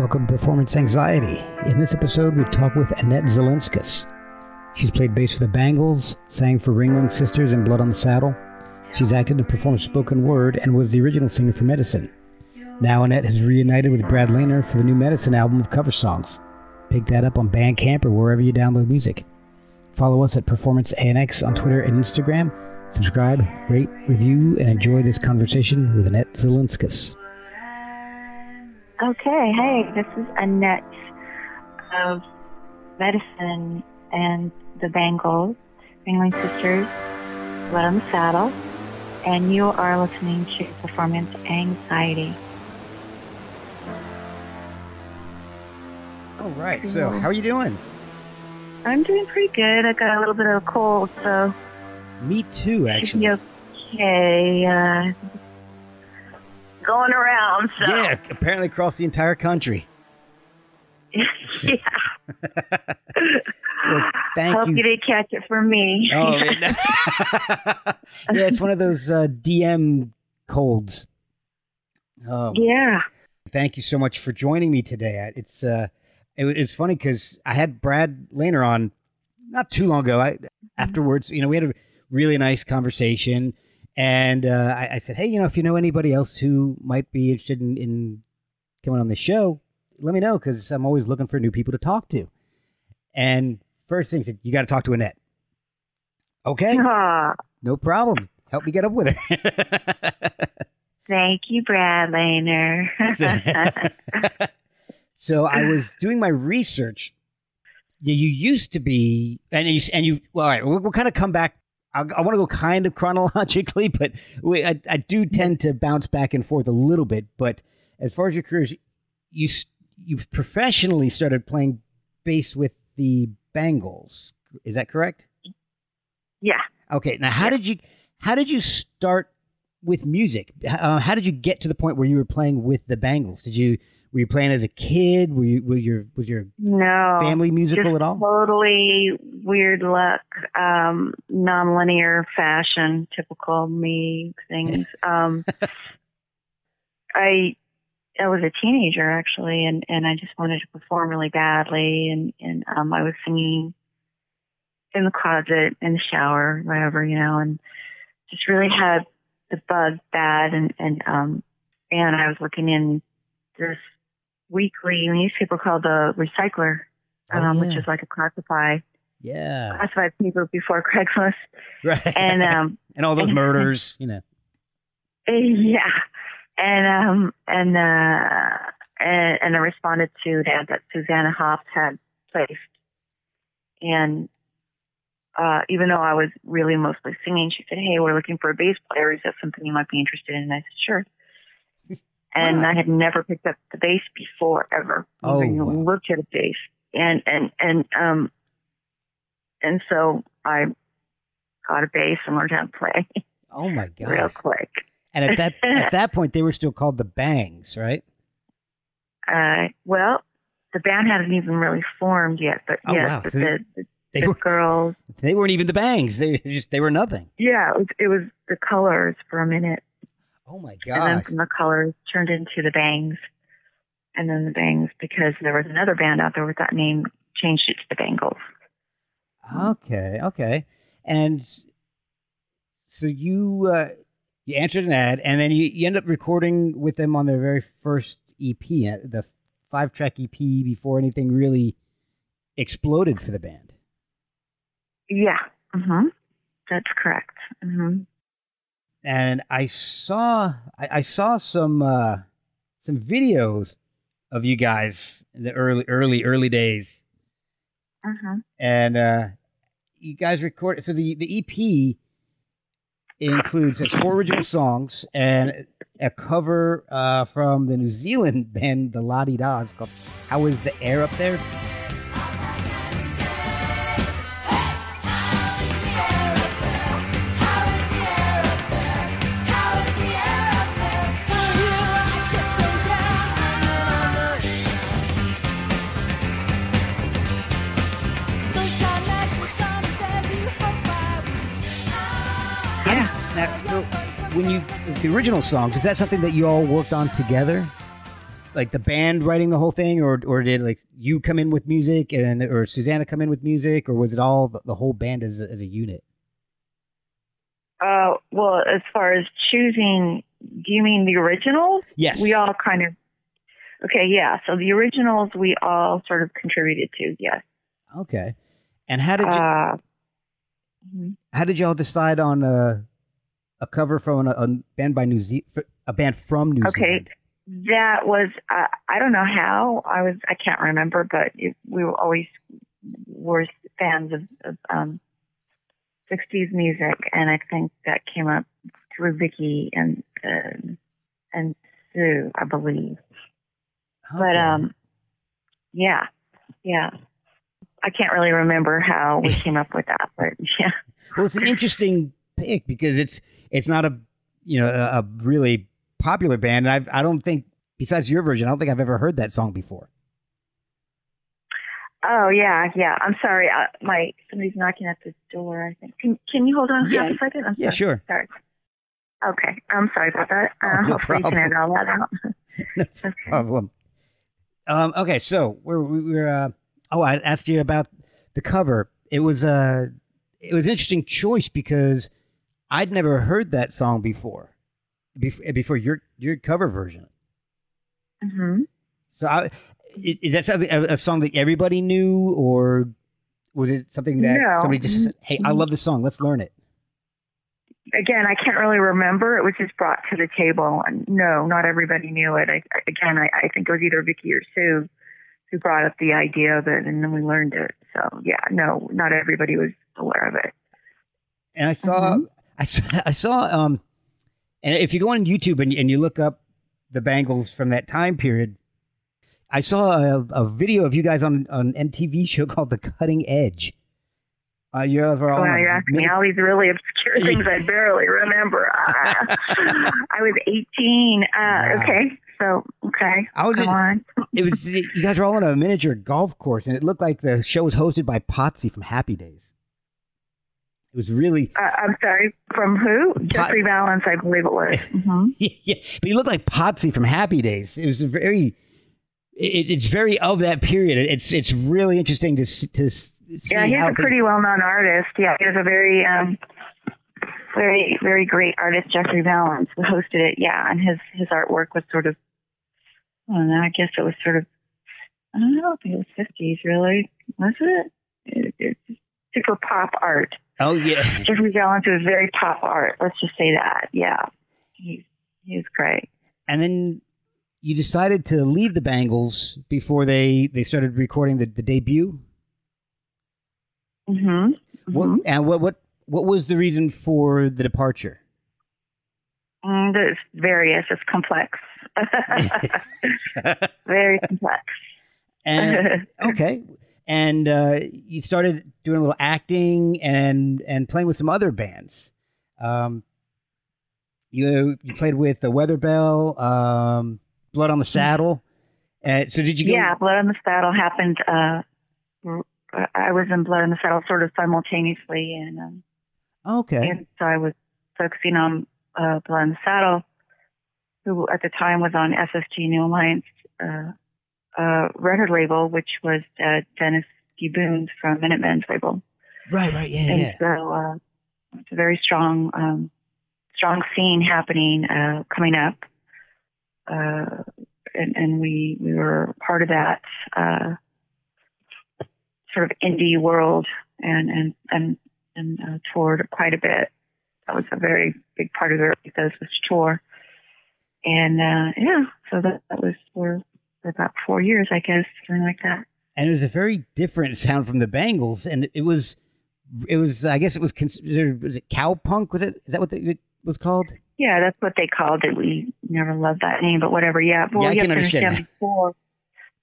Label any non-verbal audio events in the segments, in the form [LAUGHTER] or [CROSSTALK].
Welcome to Performance Anxiety. In this episode, we talk with Annette Zilinskas. She's played bass for the Bangles, sang for Ringling Sisters and Blood on the Saddle. She's acted and performed spoken word and was the original singer for Medicine. Now Annette has reunited with Brad Laner for the new Medicine album of cover songs. Pick that up on Bandcamp or wherever you download music. Follow us at Performance ANX on Twitter and Instagram. Subscribe, rate, review, and enjoy this conversation with Annette Zilinskas. Okay, hey, this is Annette of Medicine and the Bangles, Ringling Sisters, Blood on the Saddle, and you are listening to Performance Anxiety. All right, so how are you doing? I'm doing pretty good. I got a little bit of a cold, so Me too, actually. okay. Uh, going around, so Yeah, apparently across the entire country. [LAUGHS] yeah. Well, thank Hope you. you didn't catch it from me. Oh, [LAUGHS] it- [LAUGHS] yeah, it's one of those uh, DM colds. Oh, yeah. thank you so much for joining me today. It's uh, it, it's funny because I had Brad Laner on not too long ago. I afterwards, you know, we had a really nice conversation, and uh, I, I said, hey, you know, if you know anybody else who might be interested in, in coming on the show, let me know because I'm always looking for new people to talk to. And first thing said, you got to talk to Annette. Okay, Aw, [LAUGHS] no problem. Help me get up with her. [LAUGHS] thank you, Brad Laner. [LAUGHS] so I was doing my research. You, you used to be, and you, and you. Well, all right, we'll, we'll kind of come back. I, I want to go kind of chronologically, [LAUGHS] but we, I, I do tend to bounce back and forth a little bit. But as far as your careers, you you professionally started playing bass with the Bangles. Is that correct? yeah. Okay. Now, how did you how did you start with music? Uh, how did you get to the point where you were playing with the Bangles? Did you were you playing as a kid? Were you were your was your No. family musical at all? Totally weird luck, um, nonlinear fashion, typical me things. [LAUGHS] Um, I I was a teenager actually, and and I just wanted to perform really badly, and and um, I was singing in the closet, in the shower, whatever, you know, and just really had the bug bad, and and um, and I was looking in this weekly newspaper called the Recycler um, Oh, which is like a classified yeah, classified paper before [LAUGHS] Craigslist, right. and um, [LAUGHS] and all those murders, you know. [LAUGHS] yeah, and um, and uh, and, and I responded to that that Susanna Hoffs had placed, and uh, even though I was really mostly singing, she said, "Hey, we're looking for a bass player. Is that something you might be interested in?" And I said, "Sure." And I had never picked up the bass before ever. Oh, Never even wow. looked at a bass, and and and um, and so I got a bass and learned how to play Oh my god! [LAUGHS] real quick. And at that at [LAUGHS] that point, they were still called the Bangs, right? Uh, well, the band hadn't even really formed yet, but Oh, yes, wow. So the, the, They the were girls, [LAUGHS] they weren't even the Bangs. They just they were nothing. yeah, it was, it was the colors for a minute, Oh my god! and then from the colors turned into the bangs, and then the bangs because there was another band out there with that name, changed it to the Bangles. Okay, okay. And so you uh, you answered an ad, and then you, you end up recording with them on their very first EP, uh, the five track EP before anything really exploded for the band. Yeah, hmm that's correct. hmm And I saw I, I saw some uh, some videos of you guys in the early early early days. hmm and uh, you guys record. So the the EP includes four original songs and a cover uh, from the New Zealand [LAUGHS] band the La Di called "How Is the Air Up There." When you the original songs, is that something that you all worked on together? like the band writing the whole thing, or or did like you come in with music and or Susanna come in with music, or was it all the, the whole band as a, as a unit? Uh, well, as far as choosing, do you mean the originals? Yes, We all kind of. Okay, yeah. So the originals we all sort of contributed to. Yes. Okay, and how did you, Uh, mhm. how did y'all decide on a a cover from a, a band by New Zealand, a band from New Okay. Zealand? Okay, that was uh, I don't know how I was I can't remember, but it, we were always were fans of, of um, 60s music, and I think that came up through Vicky and uh, and Sue, I believe. But um, yeah, yeah. I can't really remember how we [LAUGHS] came up with that, but yeah. Well, it's an interesting pick because it's it's not a you know a, a really popular band. And I've I don't think besides your version, I don't think I've ever heard that song before. Oh yeah, yeah. I'm sorry. Uh, my somebody's knocking at the door. I think. Can Can you hold on Yeah. half a second? I'm Yeah, sorry. sure. Sorry. Okay, I'm sorry about that. Oh, Uh, no hopefully you can problem. edit all that out. [LAUGHS] No [LAUGHS] okay. Problem. Um, okay, so we're we we're uh, oh I asked you about the cover. It was uh it was an interesting choice because I'd never heard that song before, before, before your your cover version. hmm So I, is that something a, song that everybody knew, or was it something that No. somebody just said, "Hey, I love this song. Let's learn it." Again, I can't really remember. It was just brought to the table, and no, not everybody knew it. I, again, I, I think it was either Vicky or Sue who brought up the idea of it, and then we learned it. So yeah, no, not everybody was aware of it. And I saw, Mhm. I saw, [LAUGHS] I saw. Um, and if you go on YouTube and, and you look up the Bangles from that time period, I saw a, a video of you guys on an MTV show called The Cutting Edge. Uh, you're over all Well, you're asking me all these really obscure [LAUGHS] things I barely remember. Ah. [LAUGHS] I was 18. Uh, Wow. Okay, so okay, I was come just- on. It was you guys were all on a miniature golf course, and it looked like the show was hosted by Potsy from Happy Days. It was really Uh, I'm sorry, from who? Jeffrey Vallance, I believe it was. hmm [LAUGHS] yeah, but you look like Potsy from Happy Days. It was a very, it, it's very of that period. It's it's really interesting to to see Yeah, he's a pretty well-known artist. Yeah, he's a very, um, very, very great artist, Jeffrey Vallance, who hosted it. Yeah, and his his artwork was sort of, I don't know. I guess it was sort of, I don't know if it was 50s, really. Was it? it it's super pop art. Oh yeah, [LAUGHS] Jeffrey Vallance was very pop art. Let's just say that. Yeah, he's he's great. and then you decided to leave the Bangles before they they started recording the, the debut. hmm What and what what what was the reason for the departure? Mm, there's various. It's complex. [LAUGHS] [LAUGHS] very complex. and okay, and uh, you started doing a little acting and and playing with some other bands. Um, you you played with the Weather Bell, um, Blood on the Saddle. Uh, so did you go? yeah, Blood on the Saddle happened. Uh, I was in Blood on the Saddle sort of simultaneously, and um, Okay. and so I was focusing on uh, Blood on the Saddle, who at the time was on SST New Alliance uh, record label, which was uh, Dennis Gibbons from Minutemen's label. Right. Right. Yeah. and Yeah. so uh, it's a very strong, um, strong scene happening uh, coming up, uh, and, and we we were part of that uh, sort of indie world, and and and and uh, toured quite a bit. That was a very big part of the Ethos was tour, and uh, yeah, so that, that was for about four years, I guess, something like that. And it was a very different sound from the Bangles, and it was, it was. I guess it was considered. Was it cowpunk? Was it? Is that what it was called? Yeah, that's what they called it. We never loved that name, but whatever. Yeah, well, Yeah, I can understand understand before,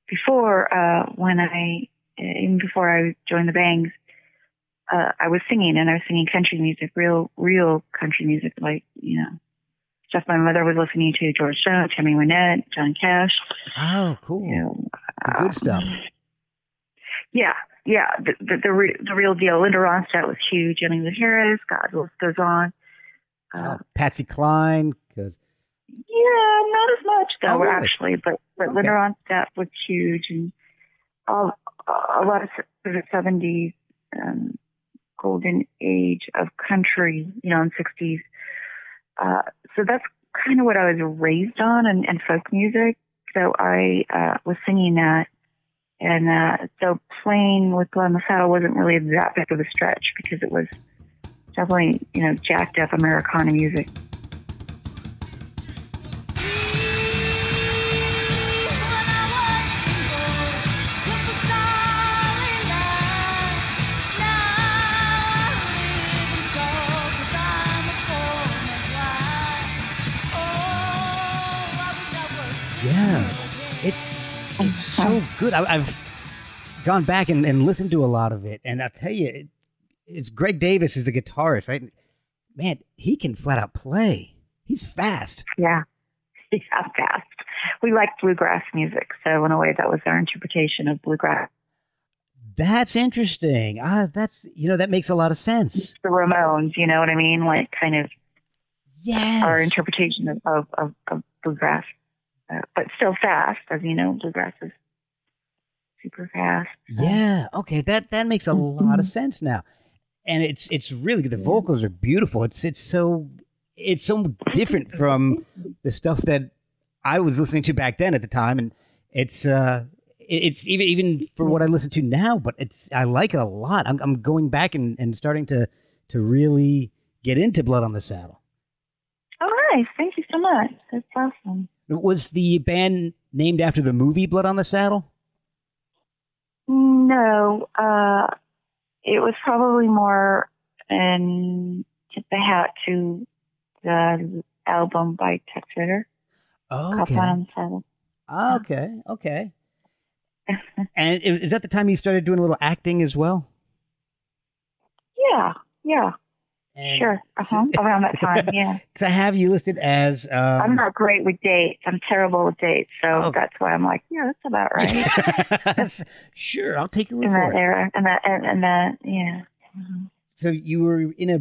before uh, when I, even before I joined the Bangs, uh, I was singing and I was singing country music, real, real country music, like you know, stuff my mother was listening to: George Jones, Tammy Wynette, John Cash. Oh, cool. You know, The uh, good stuff. Yeah, yeah, the the the, re- the real deal. Linda Ronstadt was huge. Emmylou Harris, God, the list goes on. Uh, Oh, Patsy Cline, because Yeah, not as much though, Oh, really? actually. But But Okay. Linda Ronstadt was huge, and all, a lot of sort of 70s um, golden age of country, you know, in 60s. Uh, so that's kind of what I was raised on and, and folk music. So I uh, was singing that. And uh, so playing with the Saddle wasn't really that big of a stretch because it was definitely, you know, jacked up Americana music. Good. I, I've gone back and, and listened to a lot of it, and I tell you, it, it's Greg Davis is the guitarist, right? Man, he can flat out play. He's fast. Yeah. [LAUGHS] Yeah, fast. We like bluegrass music. So in a way that was our interpretation of bluegrass. That's interesting. Ah, that's you know that makes a lot of sense. The Ramones, you know what I mean? Like kind of Yes. our interpretation of, of, of, of bluegrass. Uh, but still fast, as you know, bluegrass is super fast. So- Yeah. Okay. That that makes a lot of sense now, and it's it's really the vocals are beautiful. It's it's so it's so different from the stuff that I was listening to back then at the time, and it's uh it's even even for what I listen to now. But it's I like it a lot. I'm I'm going back and, and starting to to really get into Blood on the Saddle. Oh, nice. Thank you so much. That's awesome. Was the band named after the movie Blood on the Saddle? No, uh, it was probably more tip the hat to the album by Tex Ritter, Cop Okay. Okay. Okay. [LAUGHS] And is that the time you started doing a little acting as well? Yeah, yeah, And- sure. Uh-huh. Around that [LAUGHS] time, yeah. [LAUGHS] Because I have you listed as. Um, I'm not great with dates. I'm terrible with dates, so Oh. that's why I'm like, yeah, that's about right. [LAUGHS] sure, I'll take your word in for that it. era, and that, and, and that, yeah. Mhm. So you were in a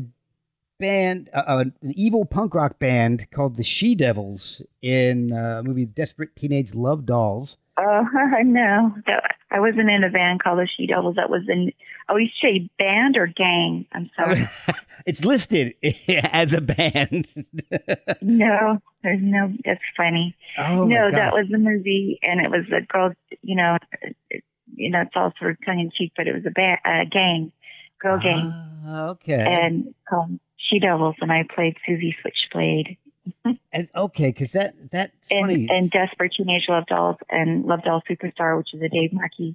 band, uh, uh, an evil punk rock band called the She Devils in uh, movie Desperate Teenage Love Dolls. Oh, [LAUGHS] I know. That, I wasn't in a band called the She Devils. That was in. Oh, you say band or gang? I'm sorry. [LAUGHS] it's listed [LAUGHS] as a band. no, there's no. That's funny. oh my no, that was a movie, and it was a girl. You know, it, you know, it's all sort of tongue in cheek, but it was a band, a gang, girl gang, Ah, okay. and called She Devils, and I played Susie Switchblade And- okay, because that that's and, funny. in Desperate Teenage Love Dolls and Love Doll Superstar, which is a Dave Markey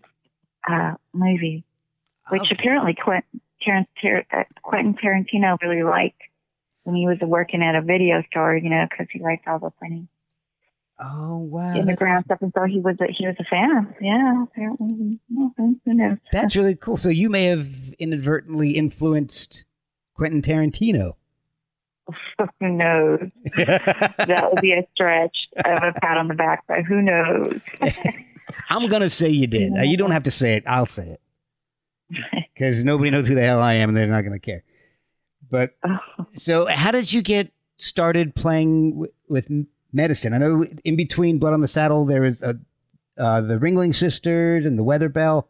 uh, movie, which Okay. apparently Quentin, Tar- Tar- uh, Quentin Tarantino really liked when he was working at a video store, you know, because he liked all the funny Oh wow, in the ground stuff, and so he was a, he was a fan. Yeah, apparently. Who knows? that's really cool. So you may have inadvertently influenced Quentin Tarantino. [LAUGHS] who knows? [LAUGHS] That would be a stretch of a pat on the back, but who knows? [LAUGHS] I'm gonna say you did. You don't have to say it. I'll say it because nobody knows who the hell I am, and they're not gonna care. But Oh, so, how did you get started playing w- with medicine? I know in between Blood on the Saddle there was a, uh, the Ringling Sisters and the Weather Bell.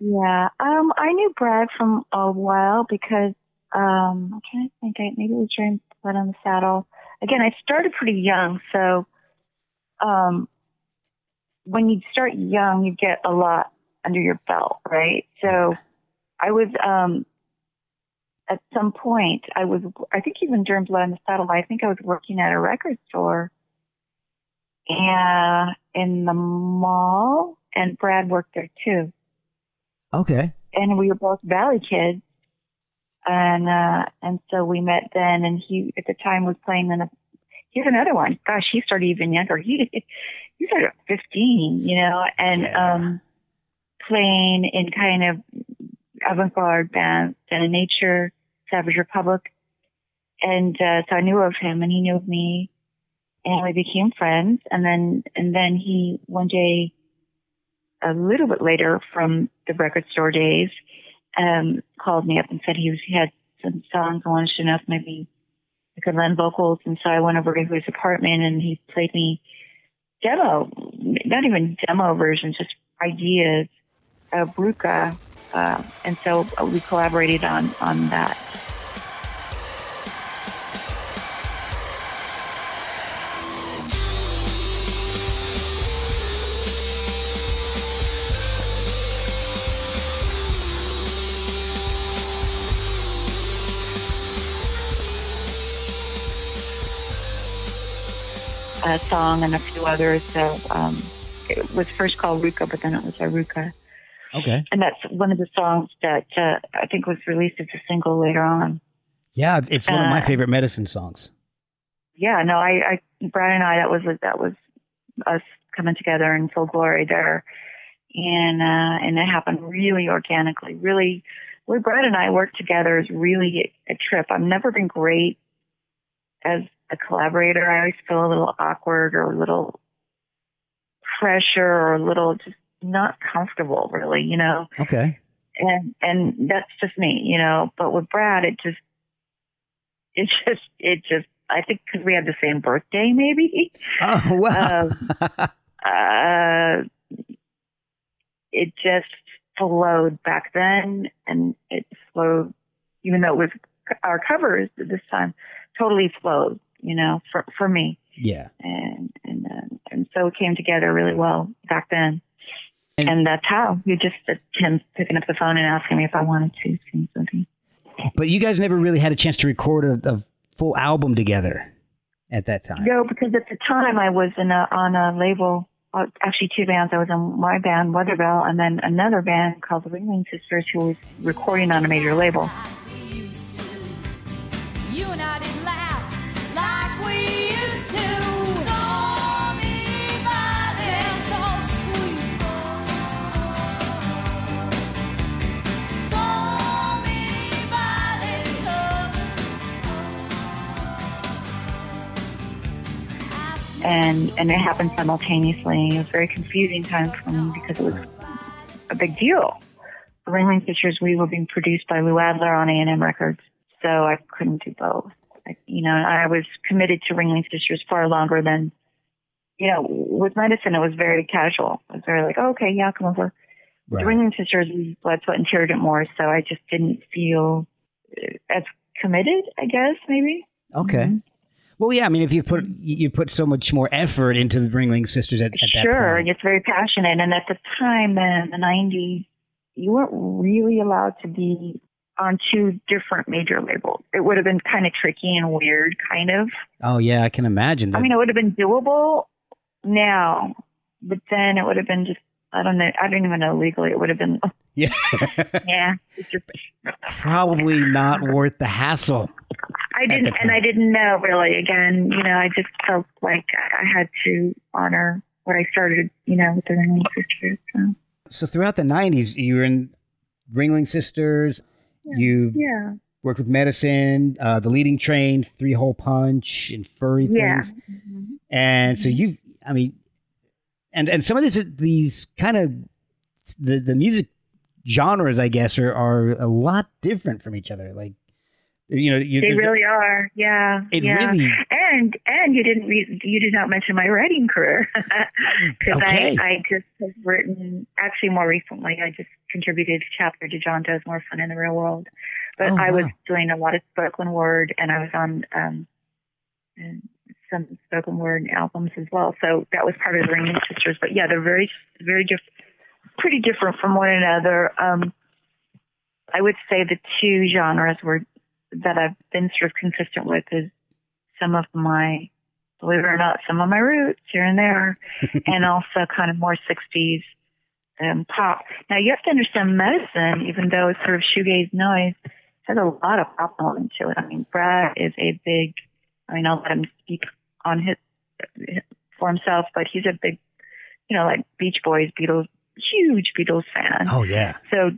Yeah, um, I knew Brad from a while because um, I'm trying to think. I, maybe it was during Blood on the Saddle. Again, I started pretty young, so um, when you start young, you get a lot under your belt, right? So I was um, at some point. I was, I think, even during Blood on the Saddle. I think I was working at a record store, and in the mall, and Brad worked there too Okay. and we were both Valley kids, and uh, and so we met then. And he at the time was playing in a. Here's another one. Gosh, he started even younger. He he started at 15, you know, and Yeah. um, playing in kind of avant-garde bands, and in Nature, Savage Republic, and uh, so I knew of him, and he knew of me, and we became friends. And then and then he one day a little bit later from the record store days, um, called me up and said he was he had some songs I wanted to know if maybe I could lend vocals. And so I went over to his apartment and he played me demo, not even demo versions, just ideas of Ruka. Uh, and so we collaborated on, on that. A song and a few others. So um, it was first called Ruka, but then it was Aruca. Okay. And that's one of the songs that uh, I think was released as a single later on. Yeah, it's one of my Uh, favorite medicine songs. Yeah, no, I, I, Brad and I, that was that was us coming together in full glory there, and uh, and it happened really organically. Really, way Brad and I worked together is really a trip. I've never been great as a collaborator. I always feel a little awkward or a little pressure or a little just not comfortable, really, you know Okay. and and that's just me, you know. But with Brad, it just, it just, it just. I think because we had the same birthday, maybe. [LAUGHS] Oh wow. Uh, it just flowed back then, and it flowed, even though it was our covers this time, totally flowed, you know, for for me, yeah. and and uh, and so it came together really well back then. And- And, that's how you just uh, him picking up the phone and asking me if I wanted to sing something. But you guys never really had a chance to record a, a full album together at that time. No, because at the time I was in a, on a label, uh, actually two bands. I was on my band, Weatherbell, and then another band called the Ringling Sisters, who was recording on a major label. And, and it happened simultaneously. It was a very confusing time for me because it was a big deal. The Ringling Sisters, we were being produced by Lou Adler on A&M Records, so I couldn't do both. I, you know, I was committed to Ringling Sisters far longer than, you know, with medicine, it was very casual. It was very like, oh, okay, yeah, come over. Right. The Ringling Sisters, we blood, sweat, and tears it more, so I just didn't feel uh, as committed, I guess, maybe. Okay. Mhm. Well, yeah. I mean, if you put you put so much more effort into the Ringling Sisters at, at that sure, point. it's very passionate. And at the time, then, the 90s, you weren't really allowed to be on two different major labels. It would have been kind of tricky and weird, kind of. Oh yeah, I can imagine. I mean, it would have been doable now, but then it would have been just, I don't know, I don't even know legally. It would have been, [LAUGHS] yeah. [LAUGHS] yeah, [LAUGHS] Probably not worth the hassle. I didn't, and I didn't know really. Again, you know, I just felt like I had to honor what I started, you know, with the Ringling Sisters. So. So throughout the '90s, you were in Ringling Sisters. Yeah. You Yeah. worked with medicine, uh, the Leading Train, Three Hole Punch, and Furry Yeah. Things. And so you, I mean, and and some of these these kind of the the music genres, I guess, are are a lot different from each other. Like, you know, you, They really are. Yeah. it yeah. really And and you didn't re- you did not mention my writing career [LAUGHS] because Okay. I I just have written actually more recently I just contributed a chapter to John Doe's More Fun in the Real World, but Oh, I was doing a lot of spoken word and I was on um some spoken word albums as well. So that was part of the Ringling Sisters. But yeah, they're very very diff- pretty different from one another. Um, I would say the two genres were that I've been sort of consistent with is some of my, believe it or not, some of my roots here and there, [LAUGHS] and also kind of more 60s um, pop. Now you have to understand medicine, even though it's sort of shoegaze noise, has a lot of pop element to it. I mean, Brad is a big, I mean, I'll let him speak on his, for himself, but he's a big, you know, like Beach Boys, Beatles, huge Beatles fan. oh yeah, So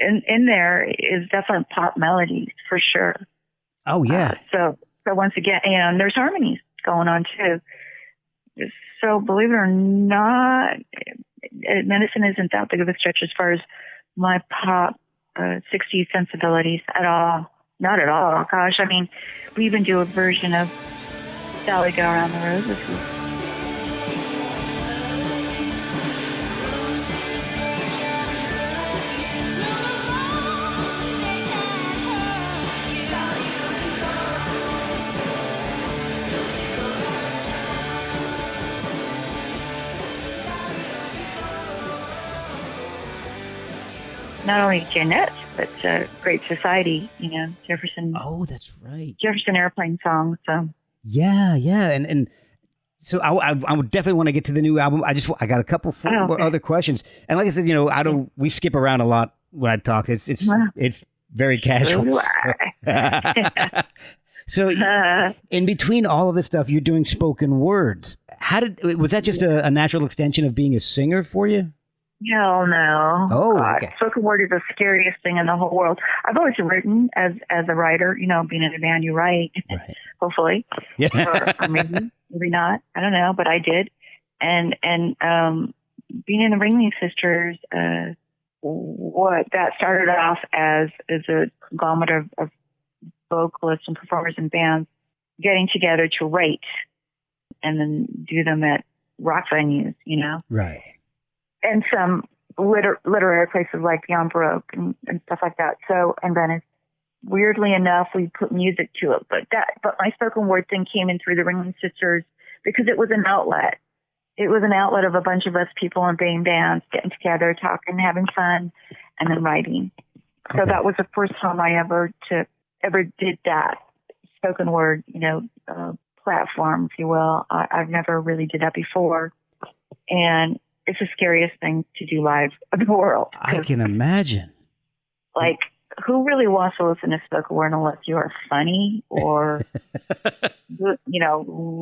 in in there is definitely pop melodies for sure. oh yeah, Uh, so so once again, you and there's harmonies going on too. So believe it or not, medicine isn't that big of a stretch as far as my pop uh, 60s sensibilities at all. Not at all. Gosh, I mean, we even do a version of Sally go around the roses. Not only Jeanette, but uh, Great Society, you know, Jefferson. Oh, that's right. Jefferson Airplane song. So yeah, yeah, and and so I, I, I would definitely want to get to the new album. I just I got a couple Oh, okay. other questions, and like I said, you know, I don't we skip around a lot when I talk. It's it's Wow. it's very casual. so [LAUGHS] uh, in between all of this stuff, you're doing spoken words. How did was that just a, a natural extension of being a singer for you? Hell no. Oh, God. okay. Spoken word is the scariest thing in the whole world. I've always written as as a writer. You know, being in a band, you write. Right. Hopefully. or, Yeah. or [LAUGHS] maybe maybe not. I don't know, but I did. And and um, being in the Ringling Sisters, uh, what that started off as is a conglomerate of, of vocalists and performers and bands getting together to write, and then do them at rock venues, you know, right. And some liter- literary places like Beyond Baroque and, and stuff like that. So and Venice weirdly enough, we put music to it. But that, but my spoken word thing came in through the Ringling Sisters because it was an outlet. It was an outlet of a bunch of us people in being bands getting together, talking, having fun, and then writing. So Okay. that was the first time I ever to ever did that spoken word, you know, uh, platform, if you will. I, I've never really did that before, and it's the scariest thing to do live in the world. I can imagine. like who really wants to listen to spoken word unless you are funny or [LAUGHS] you know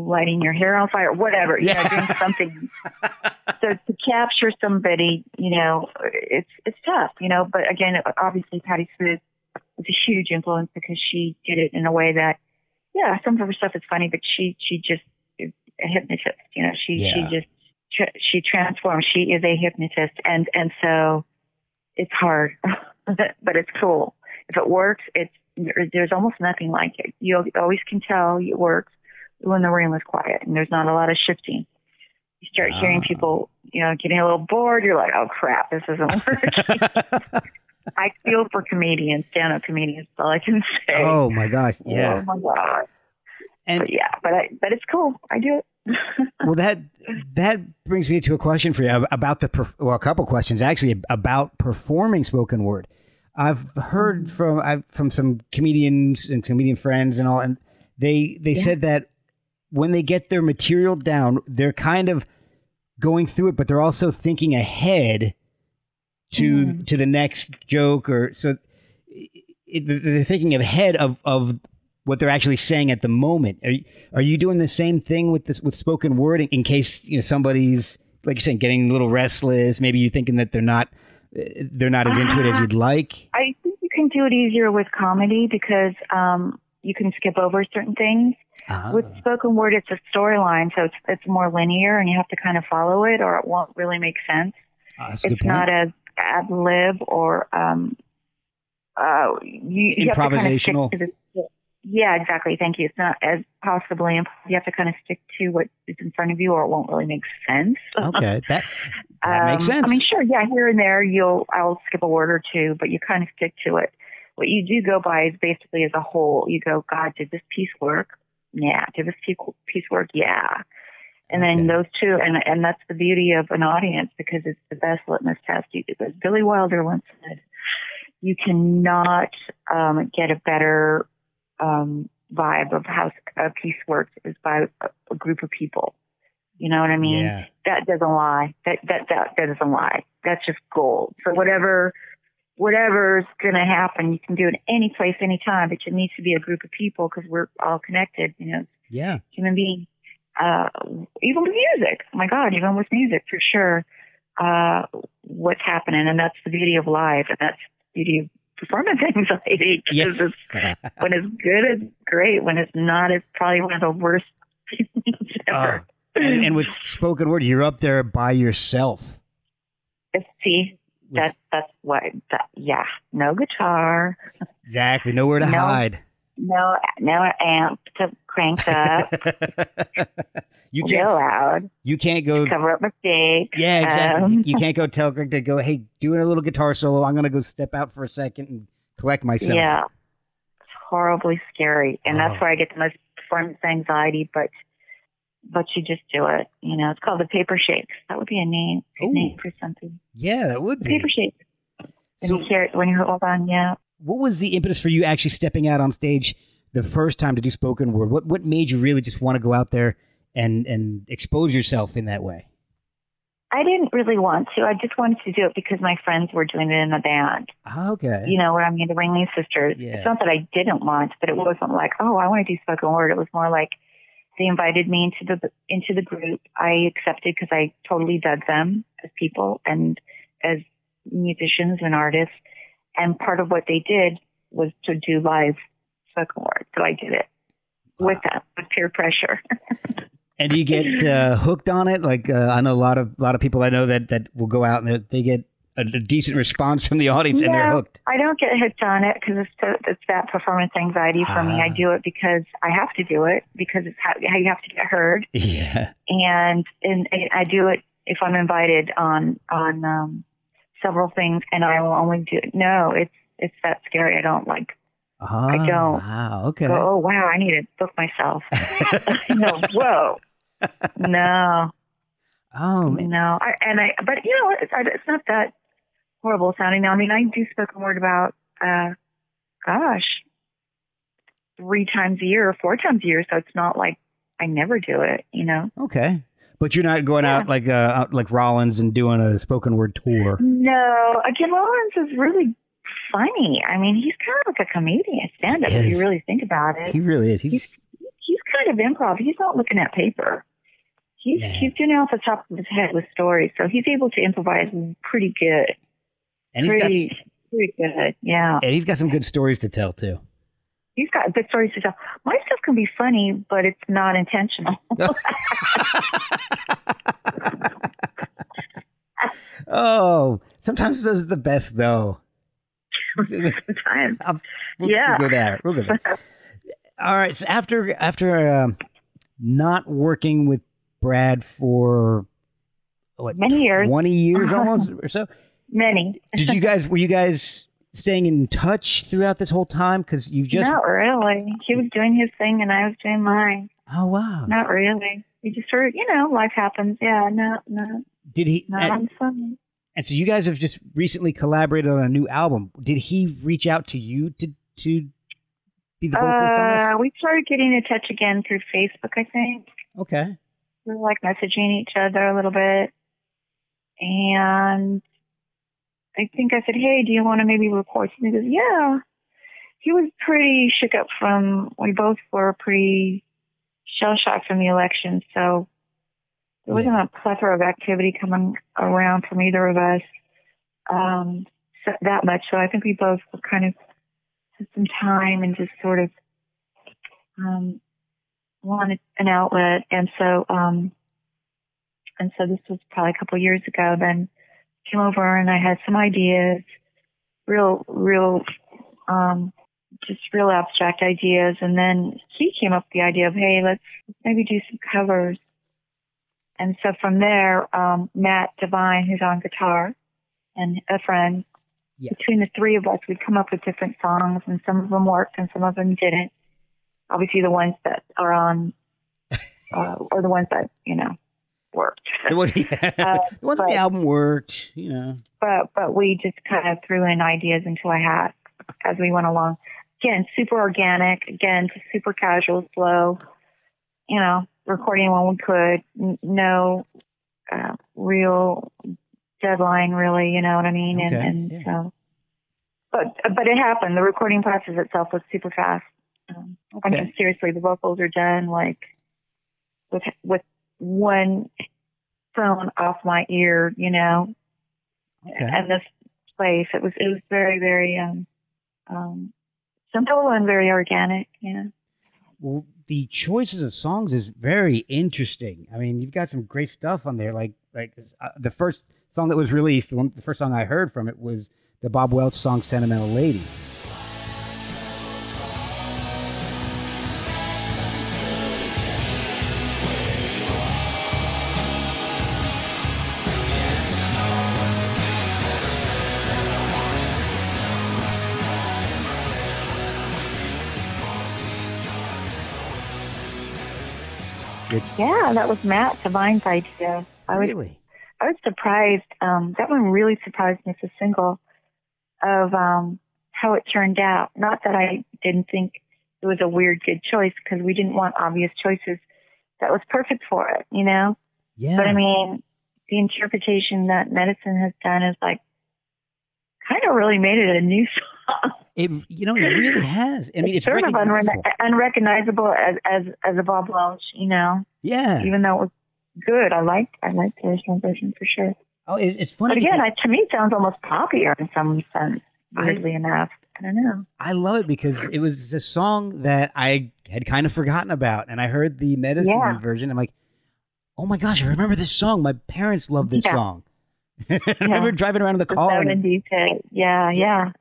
lighting your hair on fire whatever you know doing [LAUGHS] something so to capture somebody you know it's it's tough you know but again obviously Patti Smith was a huge influence because she did it in a way that yeah some of her stuff is funny but she she just is a hypnotist you know she Yeah. she just she transforms. She is a hypnotist. And and so it's hard [LAUGHS] but it's cool. If it works it's there's almost nothing like it. You always can tell it works when the room is quiet and there's not a lot of shifting. You start hearing Ah. people you know getting a little bored. You're like oh crap this isn't [LAUGHS] working. I feel for comedians stand-up comedians that's all i can say. Oh my gosh, yeah. oh my god. And but yeah but i but it's cool. I do it well, that that brings me to a question for you about the well, a couple questions actually about performing spoken word. I've heard from I've, from some comedians and comedian friends and all, and they they Yeah. said that when they get their material down, they're kind of going through it, but they're also thinking ahead to Mm. to the next joke, or so it, they're thinking ahead of of what they're actually saying at the moment. Are you, are you doing the same thing with this with spoken word in, in case you know somebody's like you're saying getting a little restless? Maybe you're thinking that they're not uh, they're not as into it as you'd like. I think you can do it easier with comedy because um, you can skip over certain things. Ah, With spoken word, it's a storyline, so it's it's more linear, and you have to kind of follow it, or it won't really make sense. ah, good It's not as ad lib or um, uh, you, you have to kind of stick Improvisational. to the. Yeah, exactly. Thank you. It's not as possibly. You have to kind of stick to what is in front of you, or it won't really make sense. okay, [LAUGHS] that that makes Um, sense. I mean, sure, yeah, here and there you'll I'll skip a word or two, but you kind of stick to it. What you do go by is basically as a whole. You go, God, did this piece work? Yeah. Did this piece piece work? Yeah. And then Okay. those two, and and that's the beauty of an audience because it's the best litmus test. You, as Billy Wilder once said, you cannot um, get a better um, vibe of how a piece works is by a, a group of people. You know what I mean? yeah, that doesn't lie. That that that that doesn't lie. That's just gold. So whatever whatever's gonna happen, you can do it any place, anytime. But it needs to be a group of people because we're all connected. You know, yeah, human beings. Uh, even with music. Oh my God, even with music for sure. Uh, what's happening, and that's the beauty of life, and that's the beauty of performance [LAUGHS] anxiety. Because it's [LAUGHS] when it's good, it's great. When it's not, it's probably one of the worst feelings uh, ever. Oh. and, and with spoken word, you're up there by yourself. See, that that's what. That, yeah, no guitar, Exactly, nowhere to No. hide. No no amp to crank up, [LAUGHS] you can't. Go loud, You can't go. cover up mistakes. Yeah, exactly. Um, you can't go [LAUGHS] tell Greg to go. Hey, doing a little guitar solo. I'm gonna go step out for a second and collect myself. Yeah, it's horribly scary, and Oh. that's where I get the most performance anxiety. But but you just do it. You know, it's called the paper shakes. That would be a name, Ooh. name for something. Yeah, that would be. Paper shakes. when So- you hear it, when you hold on, yeah. What was the impetus for you actually stepping out on stage the first time to do spoken word? What what made you really just want to go out there and and expose yourself in that way? I didn't really want to. I just wanted to do it because my friends were doing it in a band. Ah, okay. You know, where I'm mean, the Ringling Sisters. Yeah. It's not that I didn't want, but it wasn't like, oh, I want to do spoken word. It was more like they invited me into the into the group. I accepted because I totally dug them as people and as musicians and artists. And part of what they did was to do live spoken word. So I did it with them, with peer pressure. [LAUGHS] And do you get uh, hooked on it? Like uh, I know a lot of a lot of people I know that that will go out and they, get a, a decent response from the audience and they're hooked. I don't get hooked on it because it's, so- it's that performance anxiety for me. I Ah. do it because I have to do it because it's how, how you have to get heard, Yeah. and and I do it if I'm invited on on um, several things, and I will only do it. No, it's it's that scary. I don't like uh I don't. Wow. Okay. go. Oh wow, I need to book myself. [LAUGHS] no, whoa, no, oh man. no. I, and I, but you know, it's, it's not that horrible sounding. Now, I mean, I do spoken word about, uh, gosh, three times a year or four times a year. So it's not like I never do it, you know? Okay. But you're not going out like uh, out like Rollins and doing a spoken word tour. No, again, Rollins is really funny. I mean, he's kind of like a comedian stand up if you really think about it. He really is. He's he's he's kind of improv. He's not looking at paper. He's Yeah. he's doing it off the top of his head with stories, so he's able to improvise pretty good. and he's got pretty pretty good. Yeah. and he's got some good stories to tell too. He's got good stories to tell. My stuff can be funny, but it's not intentional. [LAUGHS] [LAUGHS] oh, sometimes those are the best though. Sometimes. [LAUGHS] We'll, Yeah. we'll go there. We'll go there. All right. So after after um, not working with Brad for what Many years. twenty years almost or so, Many. did you guys were you guys staying in touch throughout this whole time? Because you've just Not really. He was doing his thing and I was doing mine. oh wow. Not really. We just sort of, you know, life happens. Yeah, no, no, Did he? not and, on and so you guys have just recently collaborated on a new album. Did he reach out to you to to be the vocalist Uh, on we started getting in touch again through Facebook, I think. Okay. We were like messaging each other a little bit. And I think I said, Hey, do you want to maybe record? And he goes, Yeah. He was pretty shook up from, we both were pretty shell shocked from the election. So there wasn't a plethora of activity coming around from either of us. Um, so, that much. So I think we both were kind of took some time and just sort of, um, wanted an outlet. And so, um, and so this was probably a couple of years ago. Then came over and I had some ideas, real, real, um, just real abstract ideas. And then he came up with the idea of, hey, let's maybe do some covers. And so from there, um, Matt Devine, who's on guitar, and a friend, Yeah. between the three of us, we'd come up with different songs, and some of them worked and some of them didn't. Obviously, the ones that are on, [LAUGHS] uh, or the ones that you know worked. [LAUGHS] The one, yeah. Uh, on the album worked, you know. but but we just kind of threw in ideas into a hat as we went along. Again, super organic. Again, just super casual, slow. You know, recording when we could. No uh, real deadline, really. You know what I mean? And Okay, and yeah. so, but but it happened. The recording process itself was super fast. Um, I Okay. mean, seriously, the vocals are done like with with one phone off my ear. You know, Okay. and this place. It was it was very very um um simple and very organic. Yeah. Well, the choices of songs is very interesting. I mean, you've got some great stuff on there. Like like uh, the first song that was released, the, one, the first song I heard from it was the Bob Welch song "Sentimental Lady." Yeah, that was Matt Devine's idea. I was Really? I was surprised. Um, that one really surprised me as a single. of um, how it turned out. Not that I didn't think it was a weird good choice because we didn't want obvious choices. That was perfect for it, you know. Yeah. But I mean, the interpretation that medicine has done is like kind of really made it a new [LAUGHS] song. It, you know, it really has. I mean, it's, sort of unre- unrecognizable as as as a Bob Welch, you know. Yeah. Even though it was good, I liked I liked the original version for sure. Oh, it, it's funny. But again, I, to me, it sounds almost poppier in some sense. I- enough, I don't know. I love it because it was a song that I had kind of forgotten about, and I heard the medicine Yeah. version. I'm like, oh my gosh, I remember this song. My parents loved this Yeah. song. [LAUGHS] I remember driving around in the The car. and- yeah, yeah,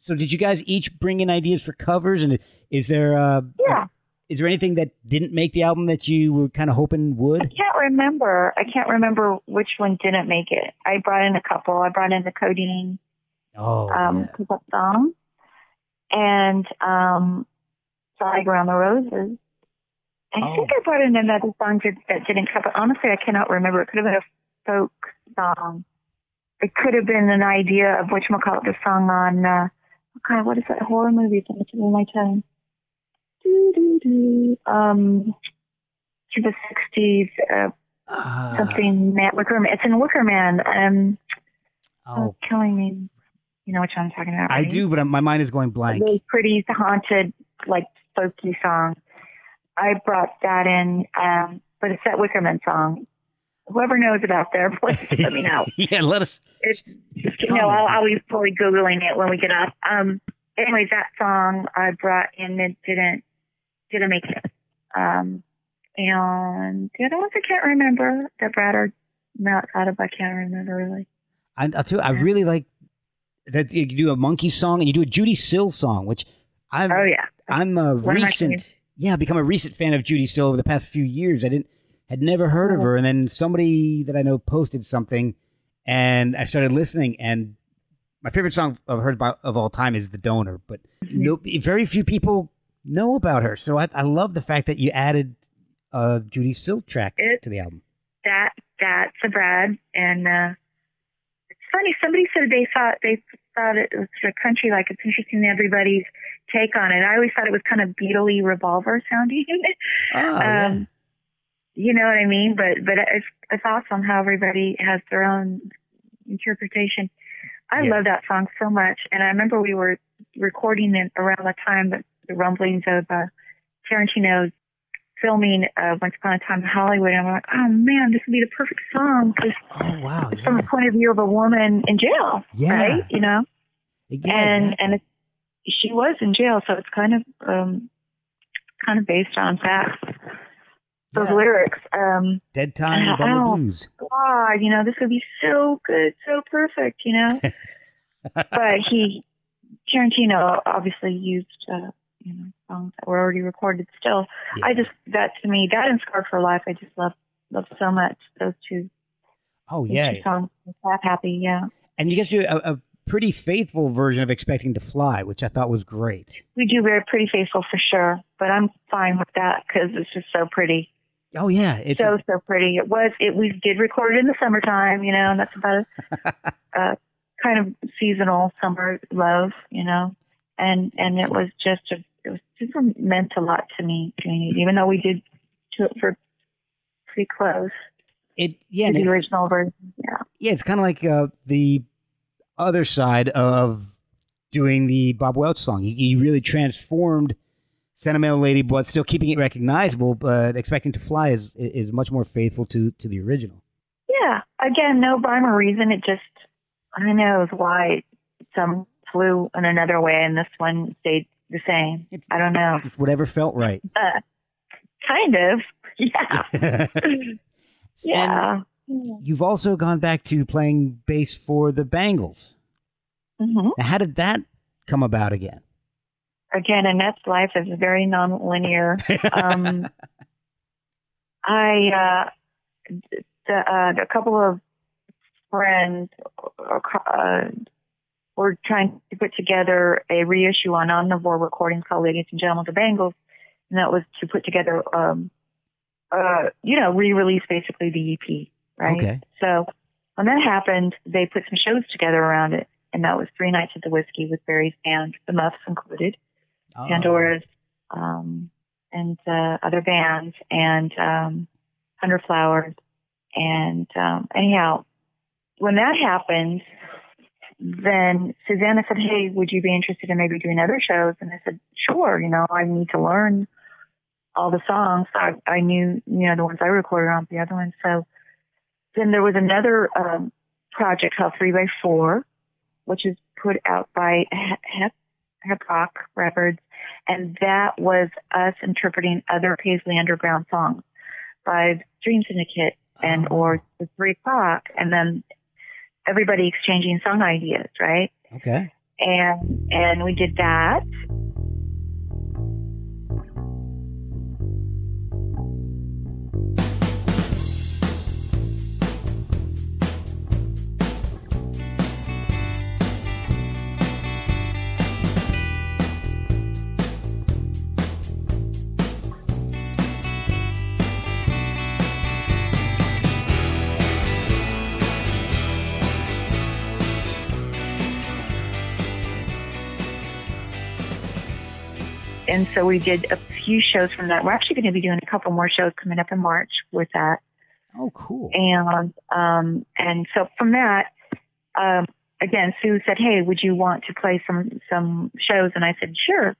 so, did you guys each bring in ideas for covers? And is there uh, yeah. is there anything that didn't make the album that you were kind of hoping would? I can't remember. I can't remember which one didn't make it. I brought in a couple. I brought in the codeine Oh, um, yeah. song and um, Flying Around the Roses. I Oh. think I brought in another song that, didn't cover. Honestly, I cannot remember. It could have been a folk song. It could have been an idea of which call it the song on. Uh, God, what is that horror movie? It's on the tip of my tongue. Doo, doo, doo. Um, to the '60s, uh, Ah, something Man, Wicker Man. It's in Wicker Man. Um, oh, oh, killing me. You know which one I'm talking about? I do, but my mind is going blank. really pretty haunted, like folky song. I brought that in, um, but it's that Wicker Man song. Whoever knows about out there, [LAUGHS] please let me know. [LAUGHS] yeah, let us. It's you know I'll, I'll be fully googling it when we get up. Um, anyways, that song I brought in it didn't didn't make it. Um, and the other ones I can't remember that Brad or Matt thought of. I can't remember really. I, I'll tell you, I really like that you do a Monkees song and you do a Judee Sill song, which I'm Oh yeah, I'm a One recent yeah, I've become a recent fan of Judee Sill over the past few years. I didn't had never heard of her, and then somebody that I know posted something, and I started listening. And my favorite song of hers by, of all time is "The Donor," but Mm-hmm. no, very few people know about her. So I, I love the fact that you added a Judee Sill track It- to the album. that that's a Brad and uh it's funny somebody said they thought they thought it was sort of country like it's interesting everybody's take on it i always thought it was kind of beatly revolver sounding Oh, [LAUGHS] yeah. You know what i mean but but it's it's awesome how everybody has their own interpretation i Yeah. love that song so much and i remember we were recording it around the time that the rumblings of uh tarantino's filming uh, Once Upon a Time in Hollywood, and I'm like, oh man, this would be the perfect song 'cause Oh wow, from the point of view of a woman in jail, Yeah. right? You know, yeah, and and it's, she was in jail, so it's kind of um, kind of based on facts. Those Yeah. lyrics, um, Dead Time. Bummer Blues. God, you know, this would be so good, so perfect, you know. [LAUGHS] but he, Tarantino, obviously used, uh, you know, songs that were already recorded. Still, I just that to me, that and Scar for Life, I just love love so much. Those two, oh those yeah, two songs, that happy, yeah. and you guys do a, a pretty faithful version of "Expecting to Fly," which I thought was great. We do very pretty faithful for sure, but I'm fine with that because it's just so pretty, Oh yeah, it's so so pretty. It was it we did record it in the summertime, you know, and that's about a, [LAUGHS] a kind of seasonal summer love, you know, and and it was just a it was super meant a lot to me, even though we did do it for pretty close it yeah, the original version. Yeah, yeah, it's kind of like uh, the other side of doing the Bob Welch song. He, you really transformed "Sentimental Lady," but still keeping it recognizable. But "Expecting to Fly" is is much more faithful to to the original. yeah. Again, no rhyme or reason. It just I don't know why some flew in another way and this one stayed the same. I don't know. Just whatever felt right. Uh, kind of. [LAUGHS] Yeah. [LAUGHS] And Yeah. you've also gone back to playing bass for the Bangles. hmm Now, how did that come about again? Again, Annette's life is very nonlinear. Um, [LAUGHS] I, uh, the, uh, a couple of friends uh, were trying to put together a reissue on Omnivore recordings called Ladies and Gentlemen, the Bangles. And that was to put together, um, uh, you know, re-release basically the EP, right? Okay. So when that happened, they put some shows together around it. and that was three nights at the whiskey with Barry's band, the Muffs included, Oh. Pandora's, um, and uh, other bands, and um, Hundred Flowers, and um, anyhow, when that happened, then Susanna said, "Hey, would you be interested in maybe doing other shows?" And I said, "Sure. You know, I need to learn all the songs. I, I knew, you know, the ones I recorded on the other ones. So then there was another um, project called Three by Four, which is put out by Hep Yep Roc Records, and that was us interpreting other Paisley Underground songs by Dream Syndicate and Oh. or the Three O'clock, and then everybody exchanging song ideas, right? Okay. and and we did that. And so we did a few shows from that. We're actually going to be doing a couple more shows coming up in March with that. Oh, cool. And um, and so from that, um, again, Sue said, "Hey, would you want to play some some shows?" And I said, "Sure."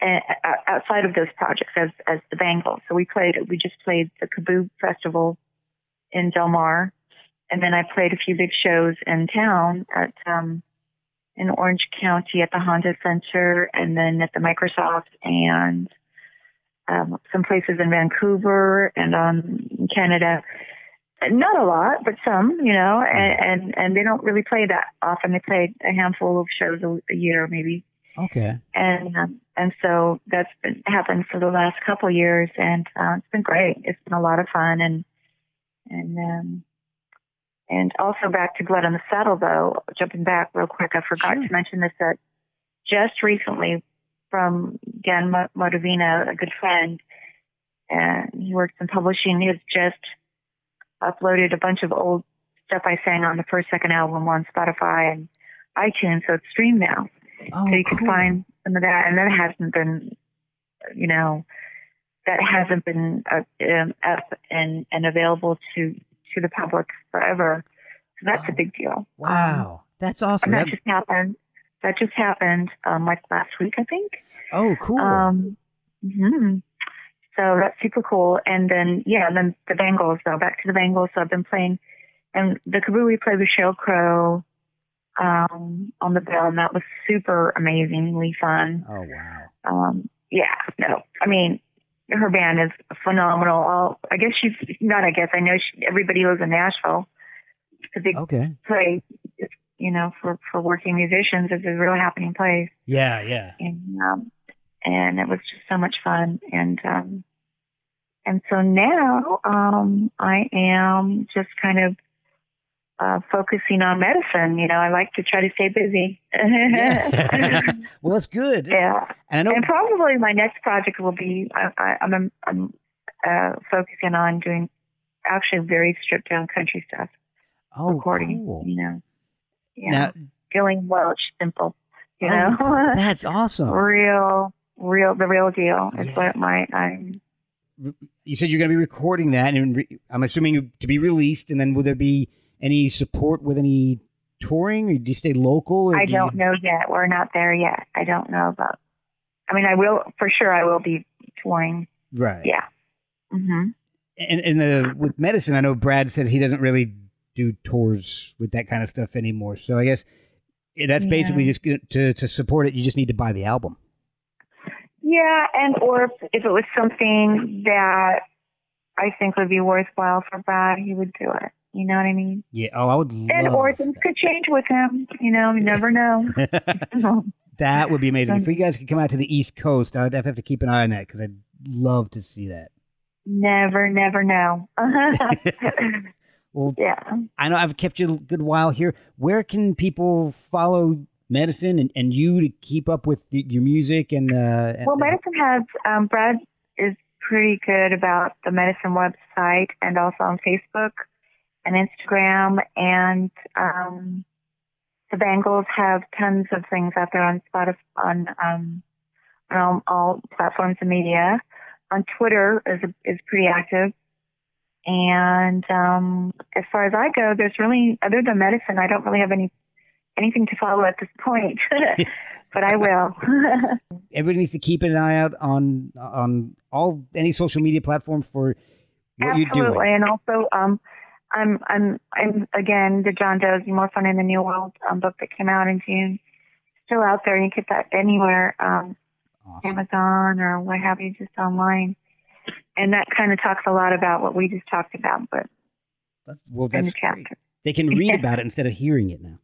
And, uh, outside of those projects, as as the Bangles, so we played. We just played the KAABOO Festival in Del Mar, and then I played a few big shows in town at um, in Orange County at the Honda Center, and then at the Microsoft, and um, some places in Vancouver and um, Canada. Not a lot, but some, you know, and, and and they don't really play that often. They play a handful of shows a, a year, maybe, Okay. and um, and so that's been happened for the last couple of years, and uh, it's been great. It's been a lot of fun, and and um, and also back to Blood on the Saddle, though. Jumping back real quick, I forgot Sure. to mention this that just recently from Dan Mo- Modovina, a good friend, and he works in publishing. He has just uploaded a bunch of old stuff I sang on the first second album on Spotify and iTunes, so it's streamed now Oh, so you cool. can find some of that, and that hasn't been, you know, that hasn't been uh, um, up and and available to to the public forever. So that's a big deal. Wow. That's Um, awesome. that That- just happened. That just happened um, like last week, I think. oh, cool. Um, hmm So that's super cool. And then, yeah, and then the Bangles, though, back to the Bangles. So I've been playing, and the KAABOO we played with Sheryl Crow um, on the bell, and that was super amazingly fun. oh, wow. Um, yeah, no, I mean, her band is phenomenal. All, I guess she's not. I guess I know she, everybody lives in Nashville because they Okay. play, you know, for for working musicians. It's a real happening place Yeah, yeah. and um, and it was just so much fun. And um, and so now um, I am just kind of uh, focusing on medicine. You know, I like to try to stay busy. yeah. [LAUGHS] well, that's good. yeah, And I know. and probably my next project will be I, I, I'm I'm uh, focusing on doing actually very stripped down country stuff, oh, recording. cool. You know, yeah, Now, Gillian Welch, simple. You Oh, know. [LAUGHS] that's awesome. real, real, the real deal is Yeah. what my I'm. You said you're going to be recording that, and re- I'm assuming to be released. And then will there be any support with any touring, or do you stay local? Or I do don't you... know yet. We're not there yet. I don't know about. I mean, I will for sure. I will be touring. Right. Yeah. hmm And and the with medicine, I know Brad says he doesn't really do tours with that kind of stuff anymore. So I guess eh, that's Yeah. basically just to to support it. You just need to buy the album. Yeah, and or if, if it was something that I think would be worthwhile for Brad, he would do it. You know what I mean? Yeah. Oh, I would love. And or things could change with him. You know, you never know. [LAUGHS] that would be amazing. If you guys could come out to the East Coast, I'd have to keep an eye on that because I'd love to see that. never, never know. [LAUGHS] [LAUGHS] Well, yeah. I know I've kept you a good while here. Where can people follow medicine and, and you to keep up with the, your music and uh and- Well, medicine has um, Brad is pretty good about the medicine website and also on Facebook and Instagram and um, the Bangles have tons of things out there on Spotify, on um, on all, all platforms of media. On Twitter is is pretty active. And um, as far as I go, there's really other than medicine, I don't really have any anything to follow at this point. [LAUGHS] but I will. [LAUGHS] Everybody needs to keep an eye out on on all any social media platform for what you're doing. Absolutely, and also, um, I'm, I'm, I'm again the John Doe's More Fun in the New World um, book that came out in June. Still out there. You can get that anywhere, um, Awesome. Amazon or what have you, just online. And that kind of talks a lot about what we just talked about, but That's- well, in that's the great. chapter. They can read [LAUGHS] about it instead of hearing it now.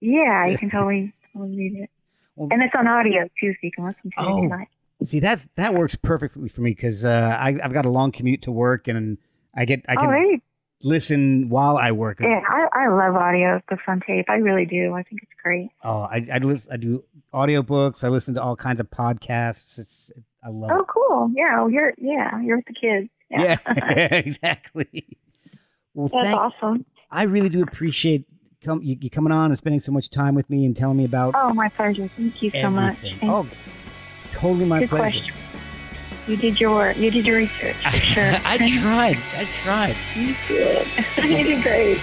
Yeah, you [LAUGHS] can totally, totally read it. Well- And it's on audio too, so you can listen to Oh. it tonight. See, that's that works perfectly for me because uh, I, I've got a long commute to work, and I get I oh, can there you listen while I work. Yeah, I, I love audio, the fun tape. I really do. I think it's great. Oh, I I, listen, I do audiobooks. I listen to all kinds of podcasts. It's it, I love Oh, it. cool. Yeah, well, you're yeah, you're with the kids. Yeah, [LAUGHS] [LAUGHS] exactly. Well, That's thank, awesome. I really do appreciate come you, you coming on and spending so much time with me and telling me about Oh, my pleasure. Thank you so much. everything. Thank Oh, totally my Good pleasure. question. You did your work. You did your research for [LAUGHS] sure. I tried. I tried. [LAUGHS] you did. [LAUGHS] you did great.